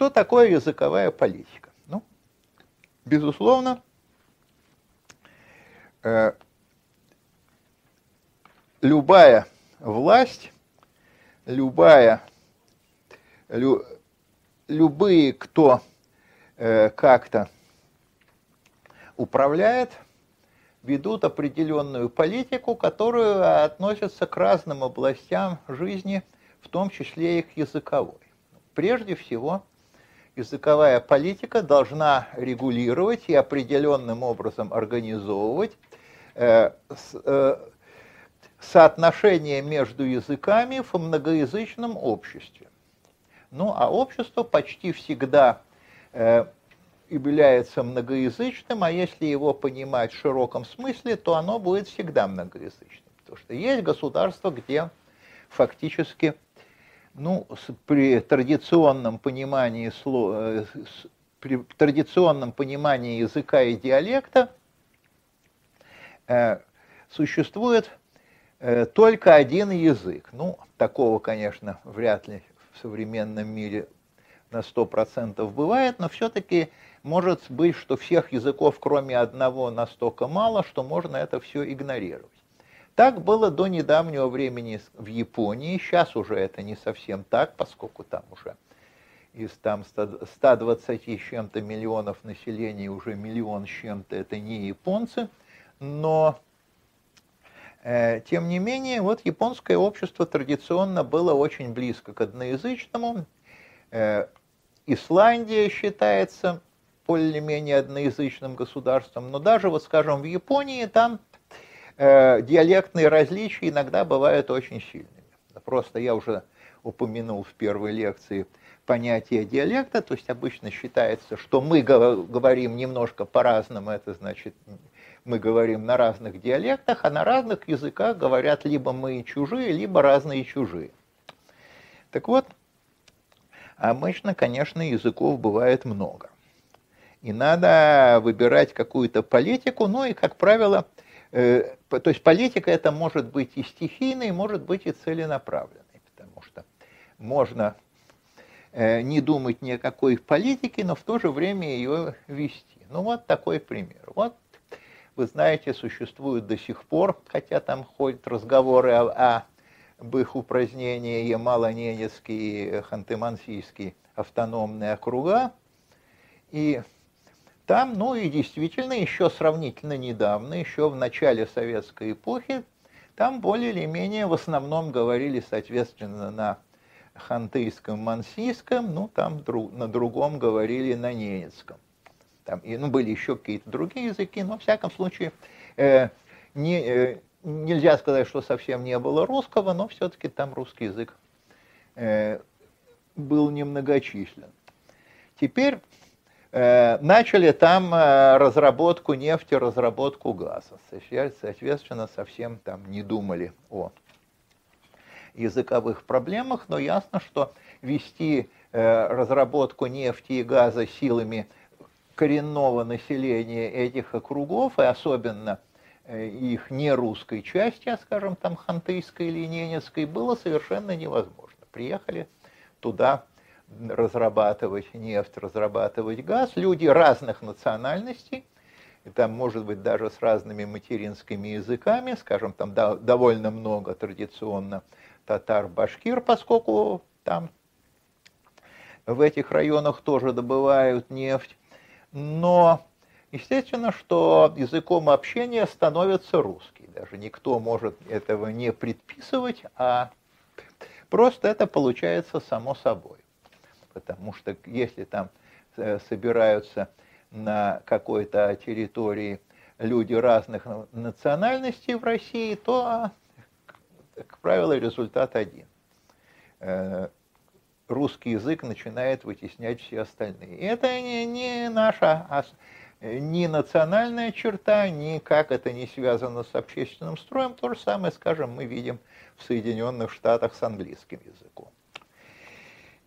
что такое языковая политика? Ну, безусловно, э, любая власть, любая, лю, любые, кто э, как-то управляет, ведут определенную политику, которая относится к разным областям жизни, в том числе и к языковой. Прежде всего, языковая политика должна регулировать и определенным образом организовывать э, э, соотношение между языками в многоязычном обществе. Ну, а общество почти всегда э, является многоязычным, а если его понимать в широком смысле, то оно будет всегда многоязычным. Потому что есть государства, где фактически ну, при традиционном понимании, э, при традиционном понимании языка и диалекта э, существует э, только один язык. Ну, такого, конечно, вряд ли в современном мире на 100% бывает, но все-таки может быть, что всех языков, кроме одного, настолько мало, что можно это все игнорировать. Так было до недавнего времени в Японии, сейчас уже это не совсем так, поскольку там уже из там 120 с чем-то миллионов населения уже миллион с чем-то это не японцы, но э, тем не менее вот японское общество традиционно было очень близко к одноязычному. Э, Исландия считается более-менее одноязычным государством, но даже, вот скажем, в Японии там э, диалектные различия иногда бывают очень сильными. Просто я уже упомянул в первой лекции понятие диалекта, то есть обычно считается, что мы говорим немножко по-разному, это значит, мы говорим на разных диалектах, а на разных языках говорят либо мы чужие, либо разные чужие. Так вот, обычно, конечно, языков бывает много и надо выбирать какую-то политику, ну и, как правило, э, то есть политика это может быть и стихийной, может быть и целенаправленной, потому что можно э, не думать ни о какой политике, но в то же время ее вести. Ну вот такой пример. Вот вы знаете, существуют до сих пор, хотя там ходят разговоры о, об их упразднении Ямало-Ненецкий и Ханты-Мансийский автономные округа. И там, ну и действительно, еще сравнительно недавно, еще в начале советской эпохи, там более или менее в основном говорили, соответственно, на хантыйском, мансийском, ну там друг, на другом говорили на ненецком. Там, и, ну, были еще какие-то другие языки, но, в всяком случае, э, не, э, нельзя сказать, что совсем не было русского, но все-таки там русский язык э, был немногочислен. Теперь начали там э, разработку нефти, разработку газа. Соответственно, совсем там не думали о языковых проблемах, но ясно, что вести э, разработку нефти и газа силами коренного населения этих округов, и особенно их нерусской части, а скажем, там хантыйской или ненецкой, было совершенно невозможно. Приехали туда разрабатывать нефть, разрабатывать газ, люди разных национальностей, и там может быть даже с разными материнскими языками, скажем, там да, довольно много традиционно татар-башкир, поскольку там в этих районах тоже добывают нефть. Но естественно, что языком общения становится русский. Даже никто может этого не предписывать, а просто это получается само собой потому что если там э, собираются на какой-то территории люди разных национальностей в России, то, как правило, результат один. Э, русский язык начинает вытеснять все остальные. Это не, не наша а ни национальная черта, ни как это не связано с общественным строем. То же самое, скажем, мы видим в Соединенных Штатах с английским языком.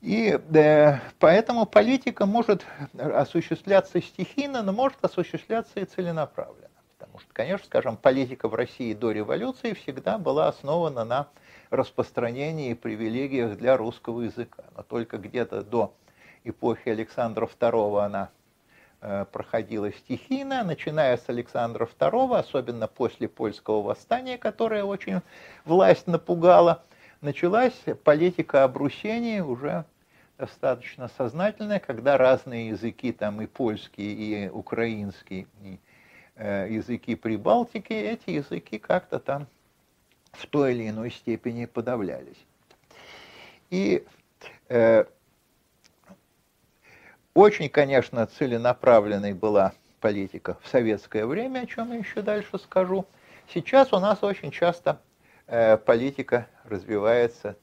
И э, поэтому политика может осуществляться стихийно, но может осуществляться и целенаправленно. Потому что, конечно, скажем, политика в России до революции всегда была основана на распространении и привилегиях для русского языка. Но только где-то до эпохи Александра II она э, проходила стихийно, начиная с Александра II, особенно после польского восстания, которое очень власть напугала, началась политика обрусения уже достаточно сознательная, когда разные языки, там и польский, и украинский, и э, языки Прибалтики, эти языки как-то там в той или иной степени подавлялись. И э, очень, конечно, целенаправленной была политика в советское время, о чем я еще дальше скажу. Сейчас у нас очень часто политика развивается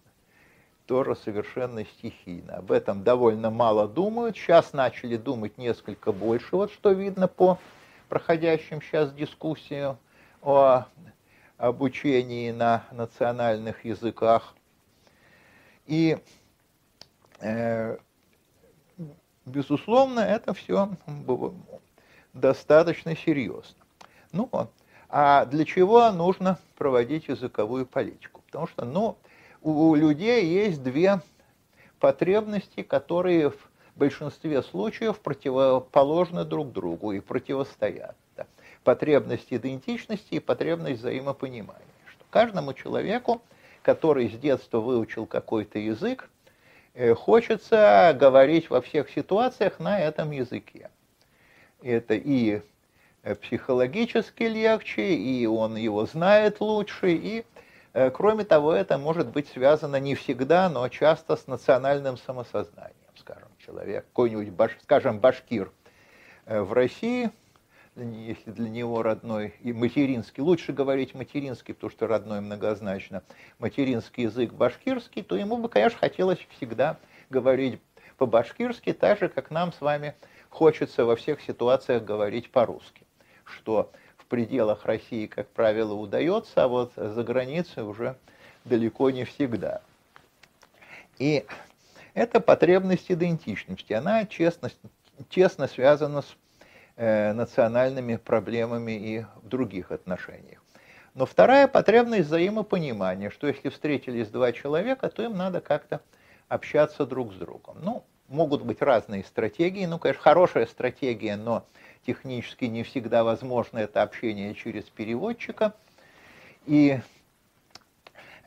тоже совершенно стихийно. Об этом довольно мало думают. Сейчас начали думать несколько больше, вот что видно по проходящим сейчас дискуссиям о обучении на национальных языках. И, э, безусловно, это все достаточно серьезно. Ну, а для чего нужно проводить языковую политику? Потому что, ну, у людей есть две потребности, которые в большинстве случаев противоположны друг другу и противостоят. Да. Потребность идентичности и потребность взаимопонимания. Что каждому человеку, который с детства выучил какой-то язык, э, хочется говорить во всех ситуациях на этом языке. Это и психологически легче, и он его знает лучше, и Э, кроме того, это может быть связано не всегда, но часто с национальным самосознанием, скажем, человек, какой-нибудь, баш, скажем, башкир э, в России, если для него родной и материнский, лучше говорить материнский, потому что родной многозначно, материнский язык башкирский, то ему бы, конечно, хотелось всегда говорить по-башкирски, так же, как нам с вами хочется во всех ситуациях говорить по-русски, что в пределах России, как правило, удается, а вот за границей уже далеко не всегда. И эта потребность идентичности, она честно, тесно связана с э, национальными проблемами и в других отношениях. Но вторая потребность взаимопонимания, что если встретились два человека, то им надо как-то общаться друг с другом. Ну, могут быть разные стратегии, ну, конечно, хорошая стратегия, но технически не всегда возможно это общение через переводчика. И,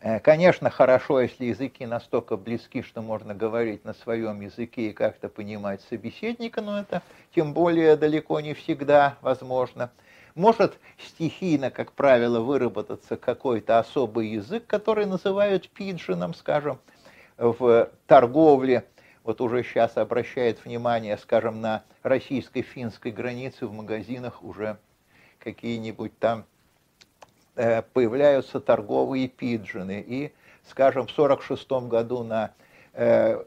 э, конечно, хорошо, если языки настолько близки, что можно говорить на своем языке и как-то понимать собеседника, но это тем более далеко не всегда возможно. Может стихийно, как правило, выработаться какой-то особый язык, который называют пиджином, скажем, в торговле – вот уже сейчас обращает внимание, скажем, на российско-финской границе в магазинах уже какие-нибудь там э, появляются торговые пиджины. И, скажем, в 1946 году на э,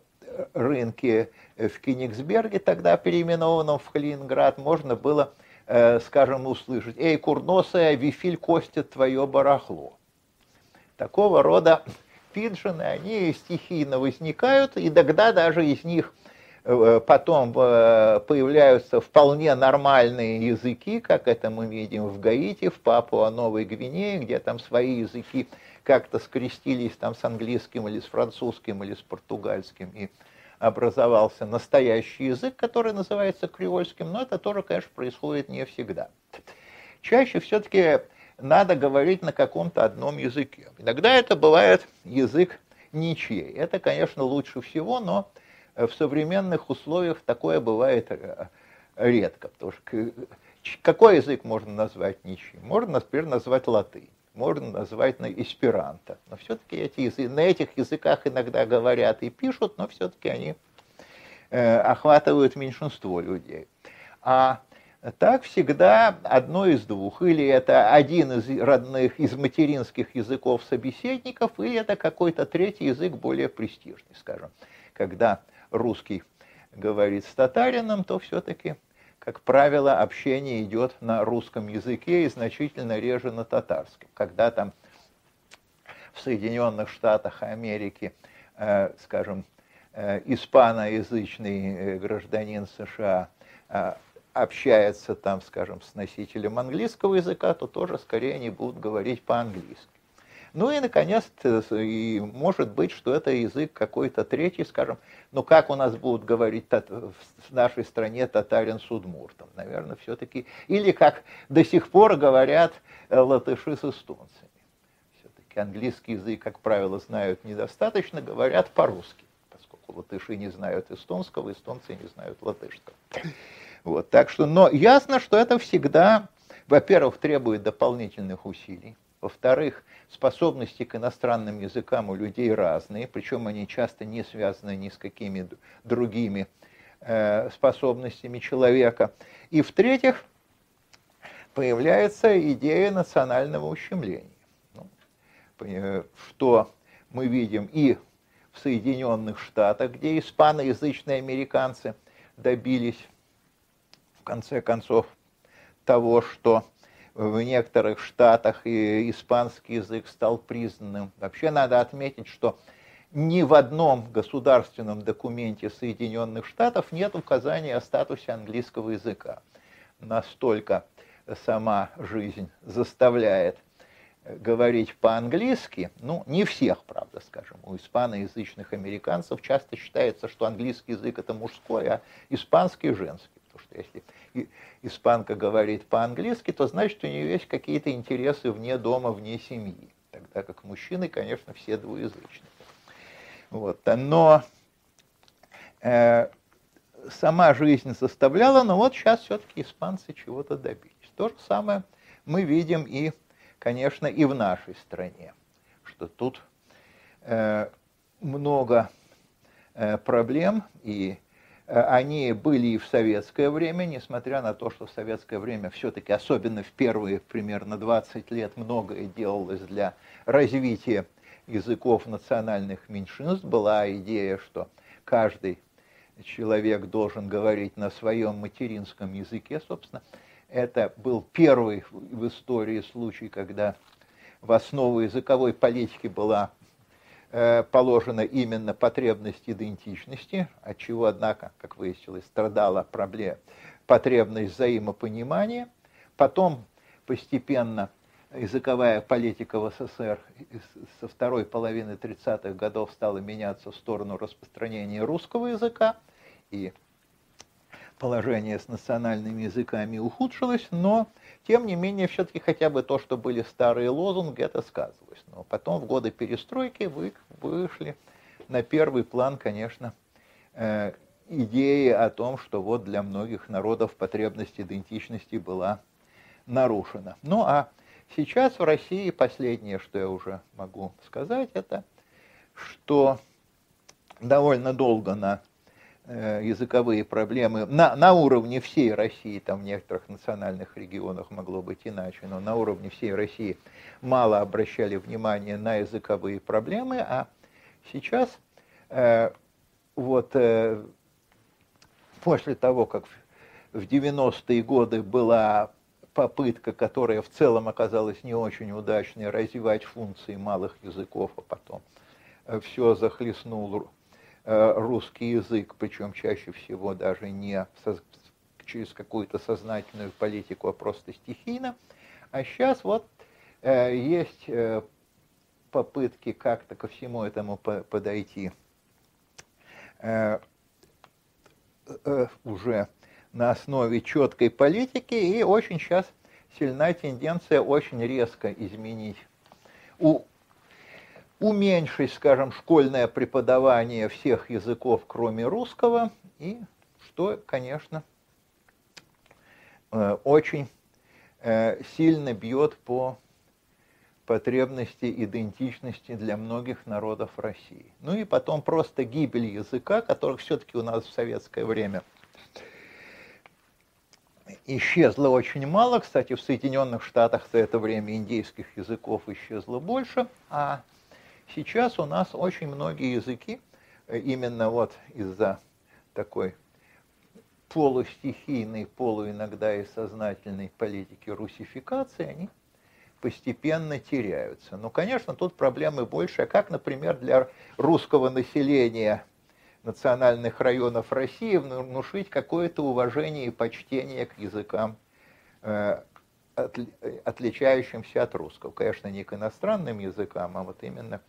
рынке в Кенигсберге, тогда переименованном в Калининград, можно было, э, скажем, услышать «Эй, курносая, вифиль костит твое барахло». Такого рода пиджины, они стихийно возникают, и тогда даже из них э, потом э, появляются вполне нормальные языки, как это мы видим в Гаити, в Папуа-Новой Гвинее, где там свои языки как-то скрестились там с английским или с французским или с португальским, и образовался настоящий язык, который называется креольским, но это тоже, конечно, происходит не всегда. Чаще все-таки надо говорить на каком-то одном языке. Иногда это бывает язык ничей. Это, конечно, лучше всего, но в современных условиях такое бывает э, редко. Потому что какой язык можно назвать ничьим? Можно, например, назвать латынь, можно назвать на эсперанто. Но все-таки эти языки, на этих языках иногда говорят и пишут, но все-таки они э, охватывают меньшинство людей. А так всегда одно из двух. Или это один из родных, из материнских языков собеседников, или это какой-то третий язык более престижный, скажем. Когда русский говорит с татарином, то все-таки, как правило, общение идет на русском языке и значительно реже на татарском. Когда там в Соединенных Штатах Америки, э, скажем, э, испаноязычный э, гражданин США общается там, скажем, с носителем английского языка, то тоже скорее они будут говорить по-английски. Ну и, наконец, и может быть, что это язык какой-то третий, скажем, ну как у нас будут говорить в нашей стране татарин с удмуртом? Наверное, все-таки, или как до сих пор говорят э, латыши с эстонцами. Все-таки английский язык, как правило, знают недостаточно, говорят по-русски, поскольку латыши не знают эстонского, эстонцы не знают латышского. Вот, так что, но ясно, что это всегда, во-первых, требует дополнительных усилий, во-вторых, способности к иностранным языкам у людей разные, причем они часто не связаны ни с какими другими э, способностями человека. И в-третьих, появляется идея национального ущемления, ну, что мы видим и в Соединенных Штатах, где испаноязычные американцы добились в конце концов того, что в некоторых штатах и испанский язык стал признанным. Вообще надо отметить, что ни в одном государственном документе Соединенных Штатов нет указания о статусе английского языка. Настолько сама жизнь заставляет говорить по-английски, ну, не всех, правда, скажем, у испаноязычных американцев часто считается, что английский язык это мужской, а испанский женский, потому что если испанка говорит по-английски, то значит у нее есть какие-то интересы вне дома, вне семьи. Тогда как мужчины, конечно, все двуязычны. Вот. Но э, сама жизнь заставляла, но вот сейчас все-таки испанцы чего-то добились. То же самое мы видим и, конечно, и в нашей стране, что тут э, много э, проблем и они были и в советское время, несмотря на то, что в советское время все-таки, особенно в первые примерно 20 лет, многое делалось для развития языков национальных меньшинств. Была идея, что каждый человек должен говорить на своем материнском языке, собственно. Это был первый в истории случай, когда в основу языковой политики была Э, положена именно потребность идентичности, от чего, однако, как выяснилось, страдала проблема, потребность взаимопонимания. Потом постепенно языковая политика в СССР со второй половины 30-х годов стала меняться в сторону распространения русского языка, и положение с национальными языками ухудшилось, но тем не менее все-таки хотя бы то, что были старые лозунги, это сказывалось. Но потом в годы перестройки вы, вышли на первый план, конечно, э, идеи о том, что вот для многих народов потребность идентичности была нарушена. Ну а сейчас в России последнее, что я уже могу сказать, это что довольно долго на языковые проблемы. На, на уровне всей России, там в некоторых национальных регионах могло быть иначе, но на уровне всей России мало обращали внимание на языковые проблемы, а сейчас э, вот э, после того, как в 90-е годы была попытка, которая в целом оказалась не очень удачной, развивать функции малых языков, а потом э, все захлестнул Э, русский язык, причем чаще всего даже не через какую-то сознательную политику, а просто стихийно. А сейчас вот э, есть э, попытки как-то ко всему этому подойти уже на основе четкой политики, и очень сейчас сильна тенденция очень резко изменить, у, уменьшить, скажем, школьное преподавание всех языков, кроме русского, и что, конечно, э, очень э, сильно бьет по потребности идентичности для многих народов России. Ну и потом просто гибель языка, которых все-таки у нас в советское время исчезло очень мало. Кстати, в Соединенных Штатах за это время индейских языков исчезло больше, а Сейчас у нас очень многие языки, э, именно вот из-за такой полустихийной, полу иногда и сознательной политики русификации, они постепенно теряются. Но, конечно, тут проблемы больше, как, например, для русского населения национальных районов России внушить какое-то уважение и почтение к языкам э, отличающимся от русского. Конечно, не к иностранным языкам, а вот именно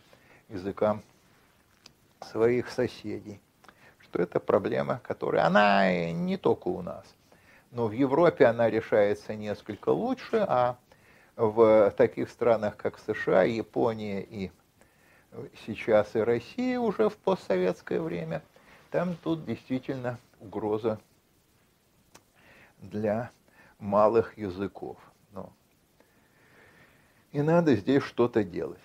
языкам своих соседей. Что это проблема, которая, она не только у нас, но в Европе она решается несколько лучше, а в таких странах, как США, Япония и сейчас и Россия уже в постсоветское время, там тут действительно угроза для малых языков. Но и надо здесь что-то делать.